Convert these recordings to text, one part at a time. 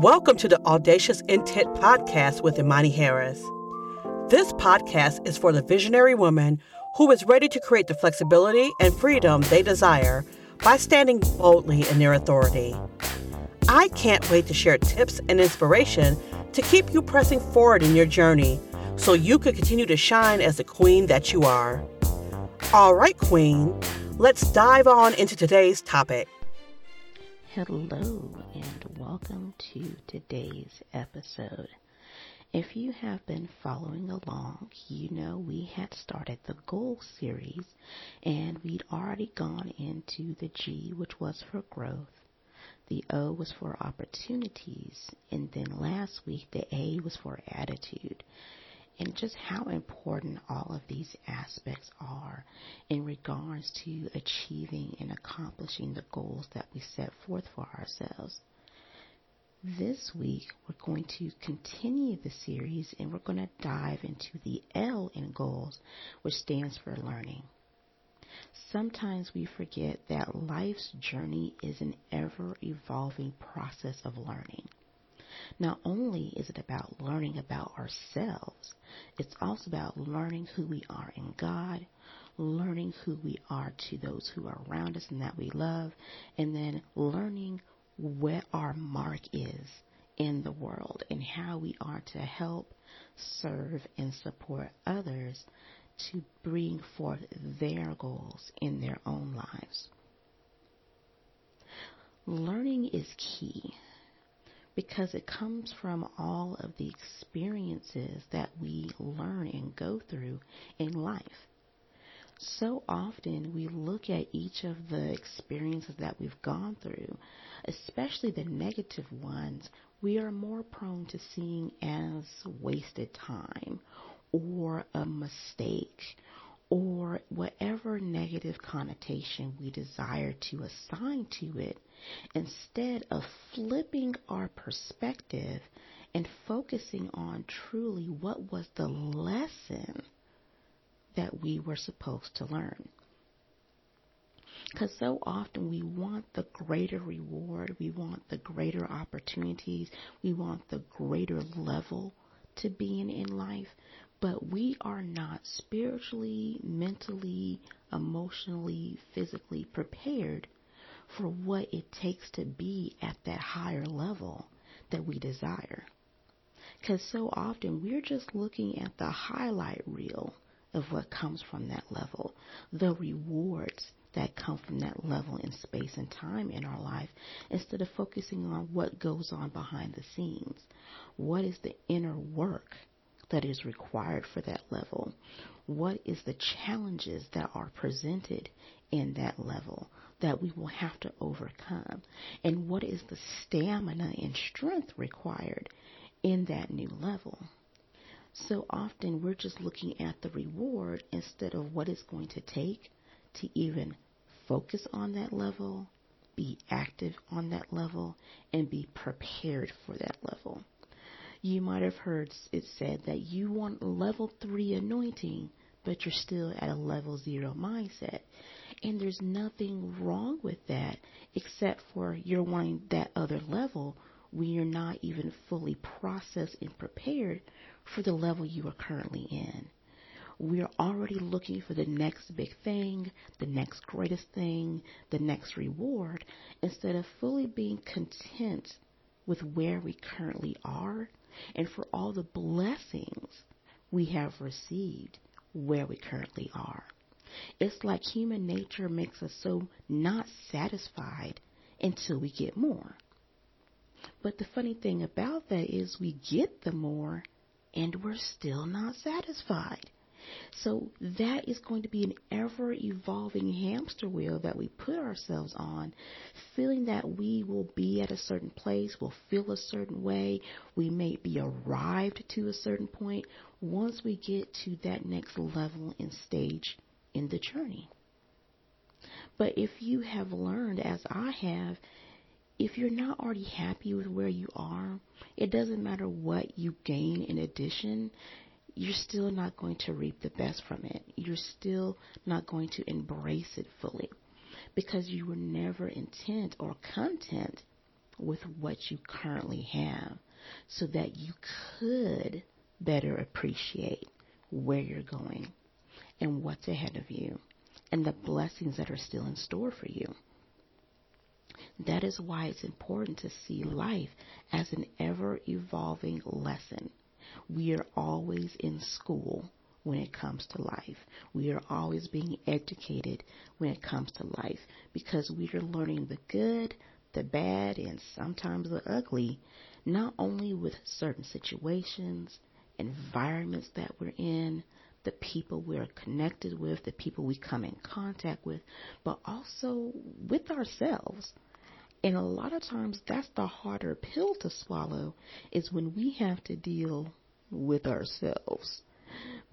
Welcome to the Audacious Intent Podcast with Imani Harris. This podcast is for the visionary woman who is ready to create the flexibility and freedom they desire by standing boldly in their authority. I can't wait to share tips and inspiration to keep you pressing forward in your journey so you can continue to shine as the queen that you are. All right, queen, let's dive on into today's topic. Hello, and welcome to today's episode. If you have been following along, you know we had started the goal series and we'd already gone into the G, which was for growth. The O was for opportunities, and then last week the A was for attitude and just how important all of these aspects are in regards to achieving and accomplishing the goals that we set forth for ourselves. This week, we're going to continue the series and we're going to dive into the L in goals, which stands for learning. Sometimes we forget that life's journey is an ever evolving process of learning. Not only is it about learning about ourselves, it's also about learning who we are in God, learning who we are to those who are around us and that we love, and then learning where our mark is in the world and how we are to help, serve, and support others to bring forth their goals in their own lives. Learning is key because it comes from all of the experiences that we learn and go through in life. So often we look at each of the experiences that we've gone through, especially the negative ones, we are more prone to seeing as wasted time or a mistake or whatever negative connotation we desire to assign to it instead of flipping our perspective and focusing on truly what was the lesson that we were supposed to learn. Because so often we want the greater reward, we want the greater opportunities, we want the greater level to be in in life, but we are not spiritually, mentally, emotionally, physically prepared for what it takes to be at that higher level that we desire. Because so often we're just looking at the highlight reel of what comes from that level, the rewards that come from that level in space and time in our life, instead of focusing on what goes on behind the scenes. What is the inner work that is required for that level? What is the challenges that are presented in that level that we will have to overcome? And what is the stamina and strength required in that new level? So often we're just looking at the reward instead of what it's going to take to even focus on that level, be active on that level, and be prepared for that level. You might have heard it said that you want level 3 anointing, but you're still at a level 0 mindset. And there's nothing wrong with that except for you're wanting that other level when you're not even fully processed and prepared for the level you are currently in. We are already looking for the next big thing, the next greatest thing, the next reward, instead of fully being content with where we currently are and for all the blessings we have received where we currently are. It's like human nature makes us so not satisfied until we get more. But the funny thing about that is we get the more and we're still not satisfied. So that is going to be an ever evolving hamster wheel that we put ourselves on, feeling that we will be at a certain place, will feel a certain way, we may be arrived to a certain point once we get to that next level and stage in the journey. But if you have learned, as I have, if you're not already happy with where you are, it doesn't matter what you gain in addition, you're still not going to reap the best from it. You're still not going to embrace it fully because you were never intent or content with what you currently have so that you could better appreciate where you're going and what's ahead of you and the blessings that are still in store for you. That is why it's important to see life as an ever evolving lesson. We are always in school when it comes to life. We are always being educated when it comes to life because we are learning the good, the bad, and sometimes the ugly, not only with certain situations, environments that we're in, the people we're connected with, the people we come in contact with, but also with ourselves. And a lot of times that's the harder pill to swallow is when we have to deal with ourselves.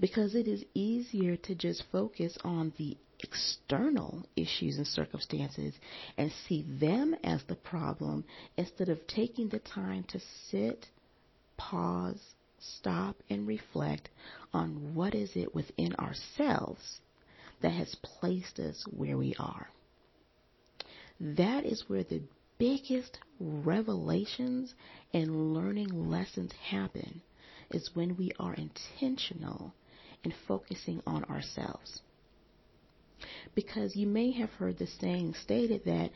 Because it is easier to just focus on the external issues and circumstances and see them as the problem instead of taking the time to sit, pause, stop, and reflect on what is it within ourselves that has placed us where we are. That is where the biggest revelations and learning lessons happen is when we are intentional in focusing on ourselves. Because you may have heard the saying stated that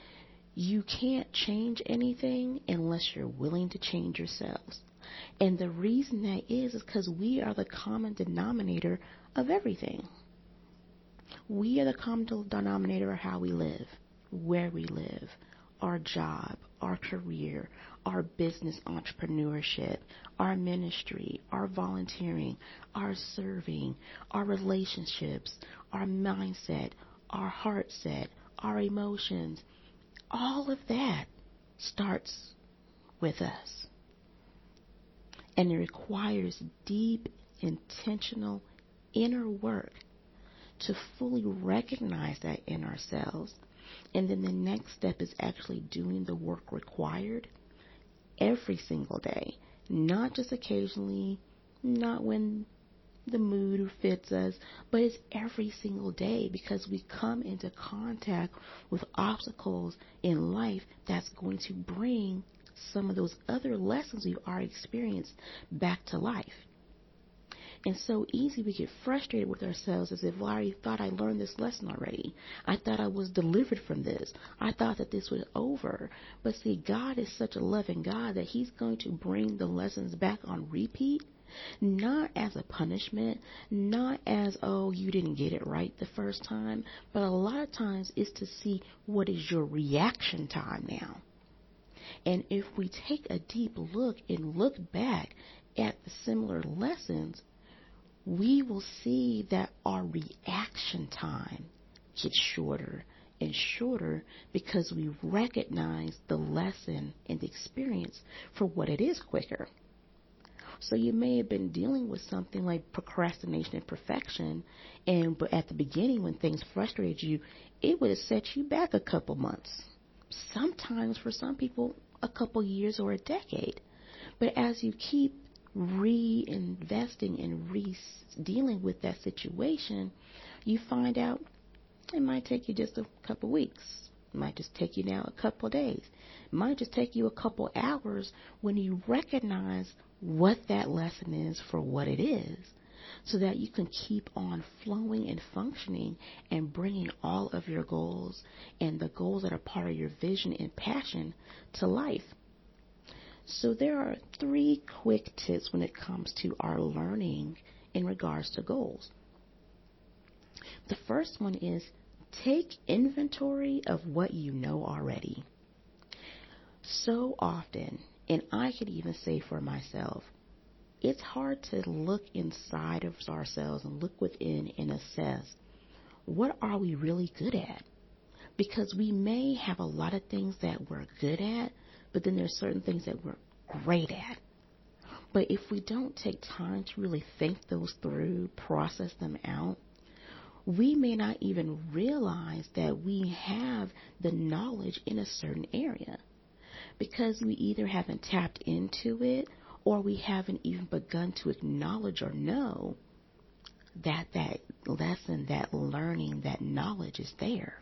you can't change anything unless you're willing to change yourselves. And the reason that is is because we are the common denominator of everything. We are the common denominator of how we live, where we live, our job, our career, our business entrepreneurship, our ministry, our volunteering, our serving, our relationships, our mindset, our heart set, our emotions. All of that starts with us. And it requires deep, intentional inner work to fully recognize that in ourselves and then the next step is actually doing the work required every single day, not just occasionally, not when the mood fits us, but it's every single day because we come into contact with obstacles in life that's going to bring some of those other lessons we've already experienced back to life. And so easy we get frustrated with ourselves as if, well, I already thought I learned this lesson already. I thought I was delivered from this. I thought that this was over. But see, God is such a loving God that He's going to bring the lessons back on repeat. Not as a punishment, not as, oh, you didn't get it right the first time, but a lot of times it's to see what is your reaction time now. And if we take a deep look and look back at the similar lessons, we will see that our reaction time gets shorter and shorter because we recognize the lesson and the experience for what it is quicker. So you may have been dealing with something like procrastination and perfection, and but at the beginning when things frustrated you, it would have set you back a couple months. Sometimes for some people, a couple years or a decade. But as you keep reinvesting and re dealing with that situation, you find out it might take you just a couple weeks. It might just take you now a couple days. It might just take you a couple hours when you recognize what that lesson is for what it is so that you can keep on flowing and functioning and bringing all of your goals and the goals that are part of your vision and passion to life. So there are three quick tips when it comes to our learning in regards to goals. The first one is take inventory of what you know already. So often, and I could even say for myself, it's hard to look inside of ourselves and look within and assess what are we really good at? Because we may have a lot of things that we're good at, but then there's certain things that we're great at. But if we don't take time to really think those through, process them out, we may not even realize that we have the knowledge in a certain area because we either haven't tapped into it or we haven't even begun to acknowledge or know that that lesson, that learning, that knowledge is there.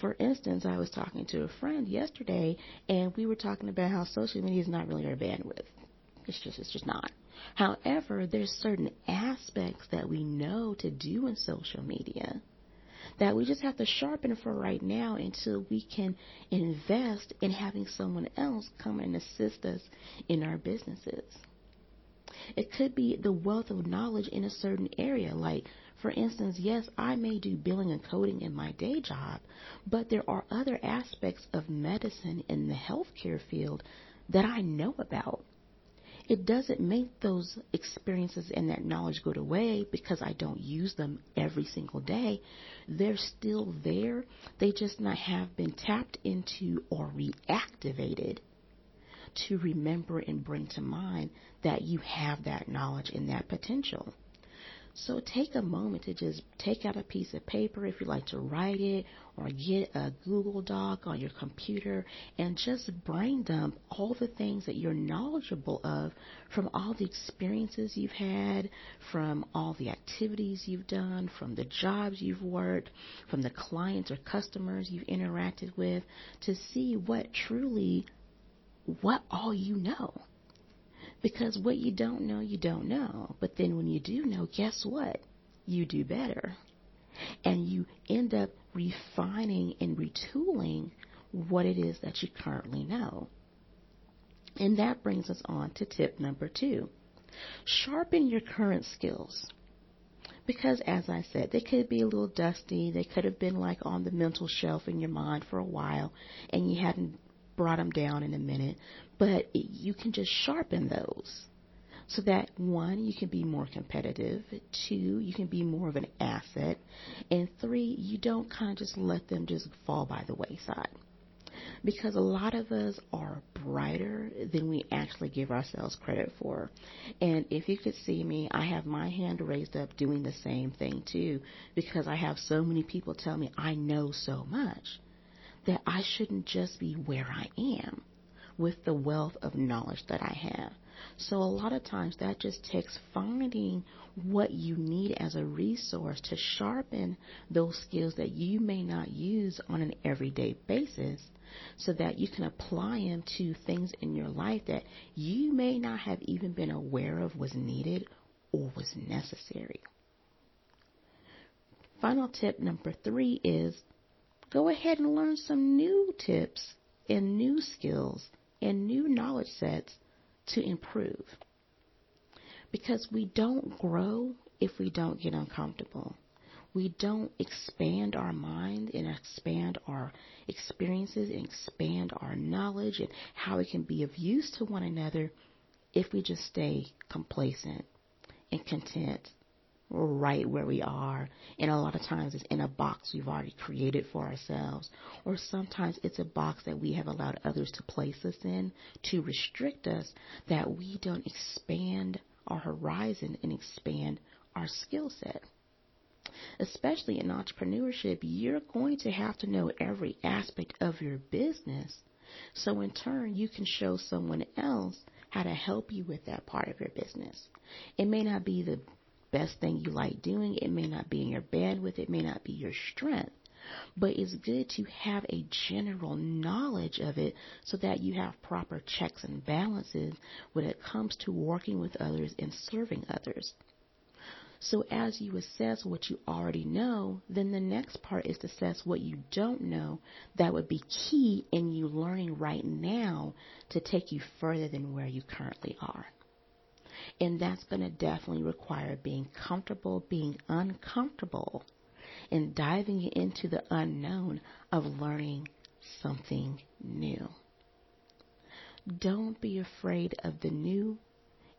For instance, I was talking to a friend yesterday, and we were talking about how social media is not really our bandwidth. It's just, it's just not. However, there's certain aspects that we know to do in social media that we just have to sharpen for right now until we can invest in having someone else come and assist us in our businesses. It could be the wealth of knowledge in a certain area. Like, for instance, yes, I may do billing and coding in my day job, but there are other aspects of medicine in the healthcare field that I know about. It doesn't make those experiences and that knowledge go away because I don't use them every single day. They're still there. They just not have been tapped into or reactivated to remember and bring to mind that you have that knowledge and that potential. So take a moment to just take out a piece of paper if you like to write it or get a Google Doc on your computer and just brain dump all the things that you're knowledgeable of from all the experiences you've had, from all the activities you've done, from the jobs you've worked, from the clients or customers you've interacted with to see what truly, what all you know. Because what you don't know, you don't know. But then when you do know, guess what? You do better. And you end up refining and retooling what it is that you currently know. And that brings us on to tip number two sharpen your current skills. Because, as I said, they could be a little dusty. They could have been like on the mental shelf in your mind for a while, and you hadn't brought them down in a minute, but you can just sharpen those so that one, you can be more competitive, two, you can be more of an asset, and three, you don't kind of just let them just fall by the wayside. Because a lot of us are brighter than we actually give ourselves credit for. And if you could see me, I have my hand raised up doing the same thing too, because I have so many people tell me I know so much that I shouldn't just be where I am with the wealth of knowledge that I have. So a lot of times that just takes finding what you need as a resource to sharpen those skills that you may not use on an everyday basis so that you can apply them to things in your life that you may not have even been aware of was needed or was necessary. Final tip number three is go ahead and learn some new tips and new skills and new knowledge sets to improve. Because we don't grow if we don't get uncomfortable. We don't expand our mind and expand our experiences and expand our knowledge and how it can be of use to one another if we just stay complacent and content right where we are. And a lot of times it's in a box we've already created for ourselves. Or sometimes it's a box that we have allowed others to place us in to restrict us that we don't expand our horizon and expand our skill set. Especially in entrepreneurship, you're going to have to know every aspect of your business. So in turn, you can show someone else how to help you with that part of your business. It may not be the best thing you like doing. It may not be in your bandwidth, it may not be your strength. But it's good to have a general knowledge of it so that you have proper checks and balances when it comes to working with others and serving others. So as you assess what you already know, then the next part is to assess what you don't know that would be key in you learning right now to take you further than where you currently are. And that's going to definitely require being comfortable, being uncomfortable, and diving into the unknown of learning something new. Don't be afraid of the new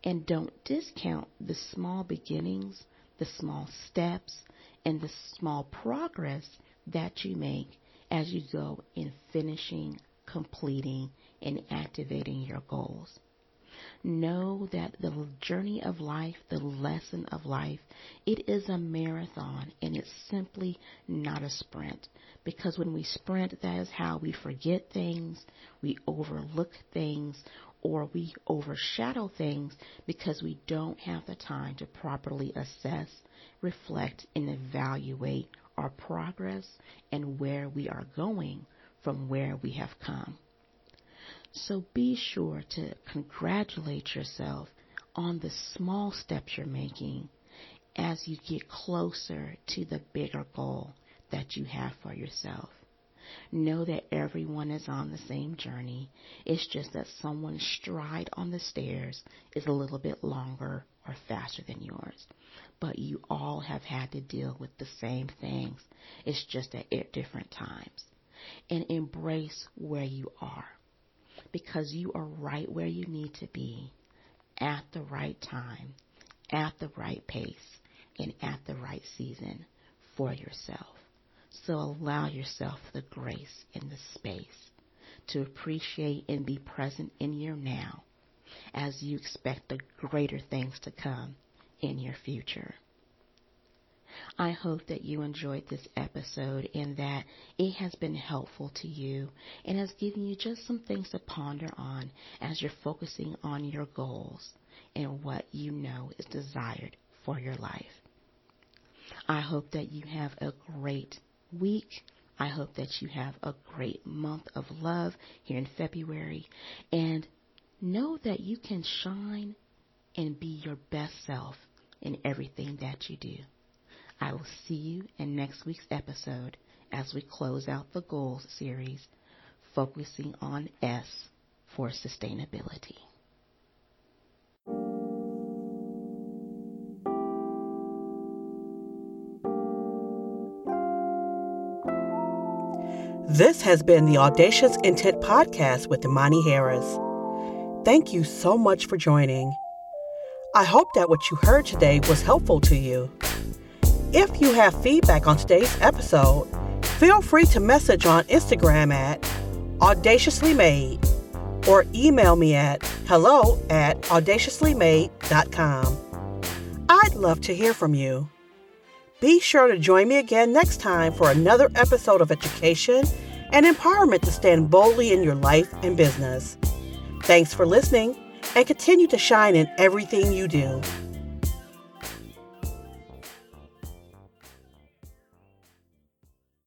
and don't discount the small beginnings, the small steps, and the small progress that you make as you go in finishing, completing, and activating your goals. Know that the journey of life, the lesson of life, it is a marathon and it's simply not a sprint. Because when we sprint, that is how we forget things, we overlook things, or we overshadow things because we don't have the time to properly assess, reflect, and evaluate our progress and where we are going from where we have come. So be sure to congratulate yourself on the small steps you're making as you get closer to the bigger goal that you have for yourself. Know that everyone is on the same journey. It's just that someone's stride on the stairs is a little bit longer or faster than yours. But you all have had to deal with the same things. It's just at different times. And embrace where you are. Because you are right where you need to be at the right time, at the right pace, and at the right season for yourself. So allow yourself the grace and the space to appreciate and be present in your now as you expect the greater things to come in your future. I hope that you enjoyed this episode and that it has been helpful to you and has given you just some things to ponder on as you're focusing on your goals and what you know is desired for your life. I hope that you have a great week. I hope that you have a great month of love here in February and know that you can shine and be your best self in everything that you do. I will see you in next week's episode as we close out the goals series focusing on S for sustainability. This has been the Audacious Intent Podcast with Imani Harris. Thank you so much for joining. I hope that what you heard today was helpful to you. If you have feedback on today's episode, feel free to message on Instagram at audaciouslymade or email me at hello at audaciouslymade.com. I'd love to hear from you. Be sure to join me again next time for another episode of education and empowerment to stand boldly in your life and business. Thanks for listening and continue to shine in everything you do.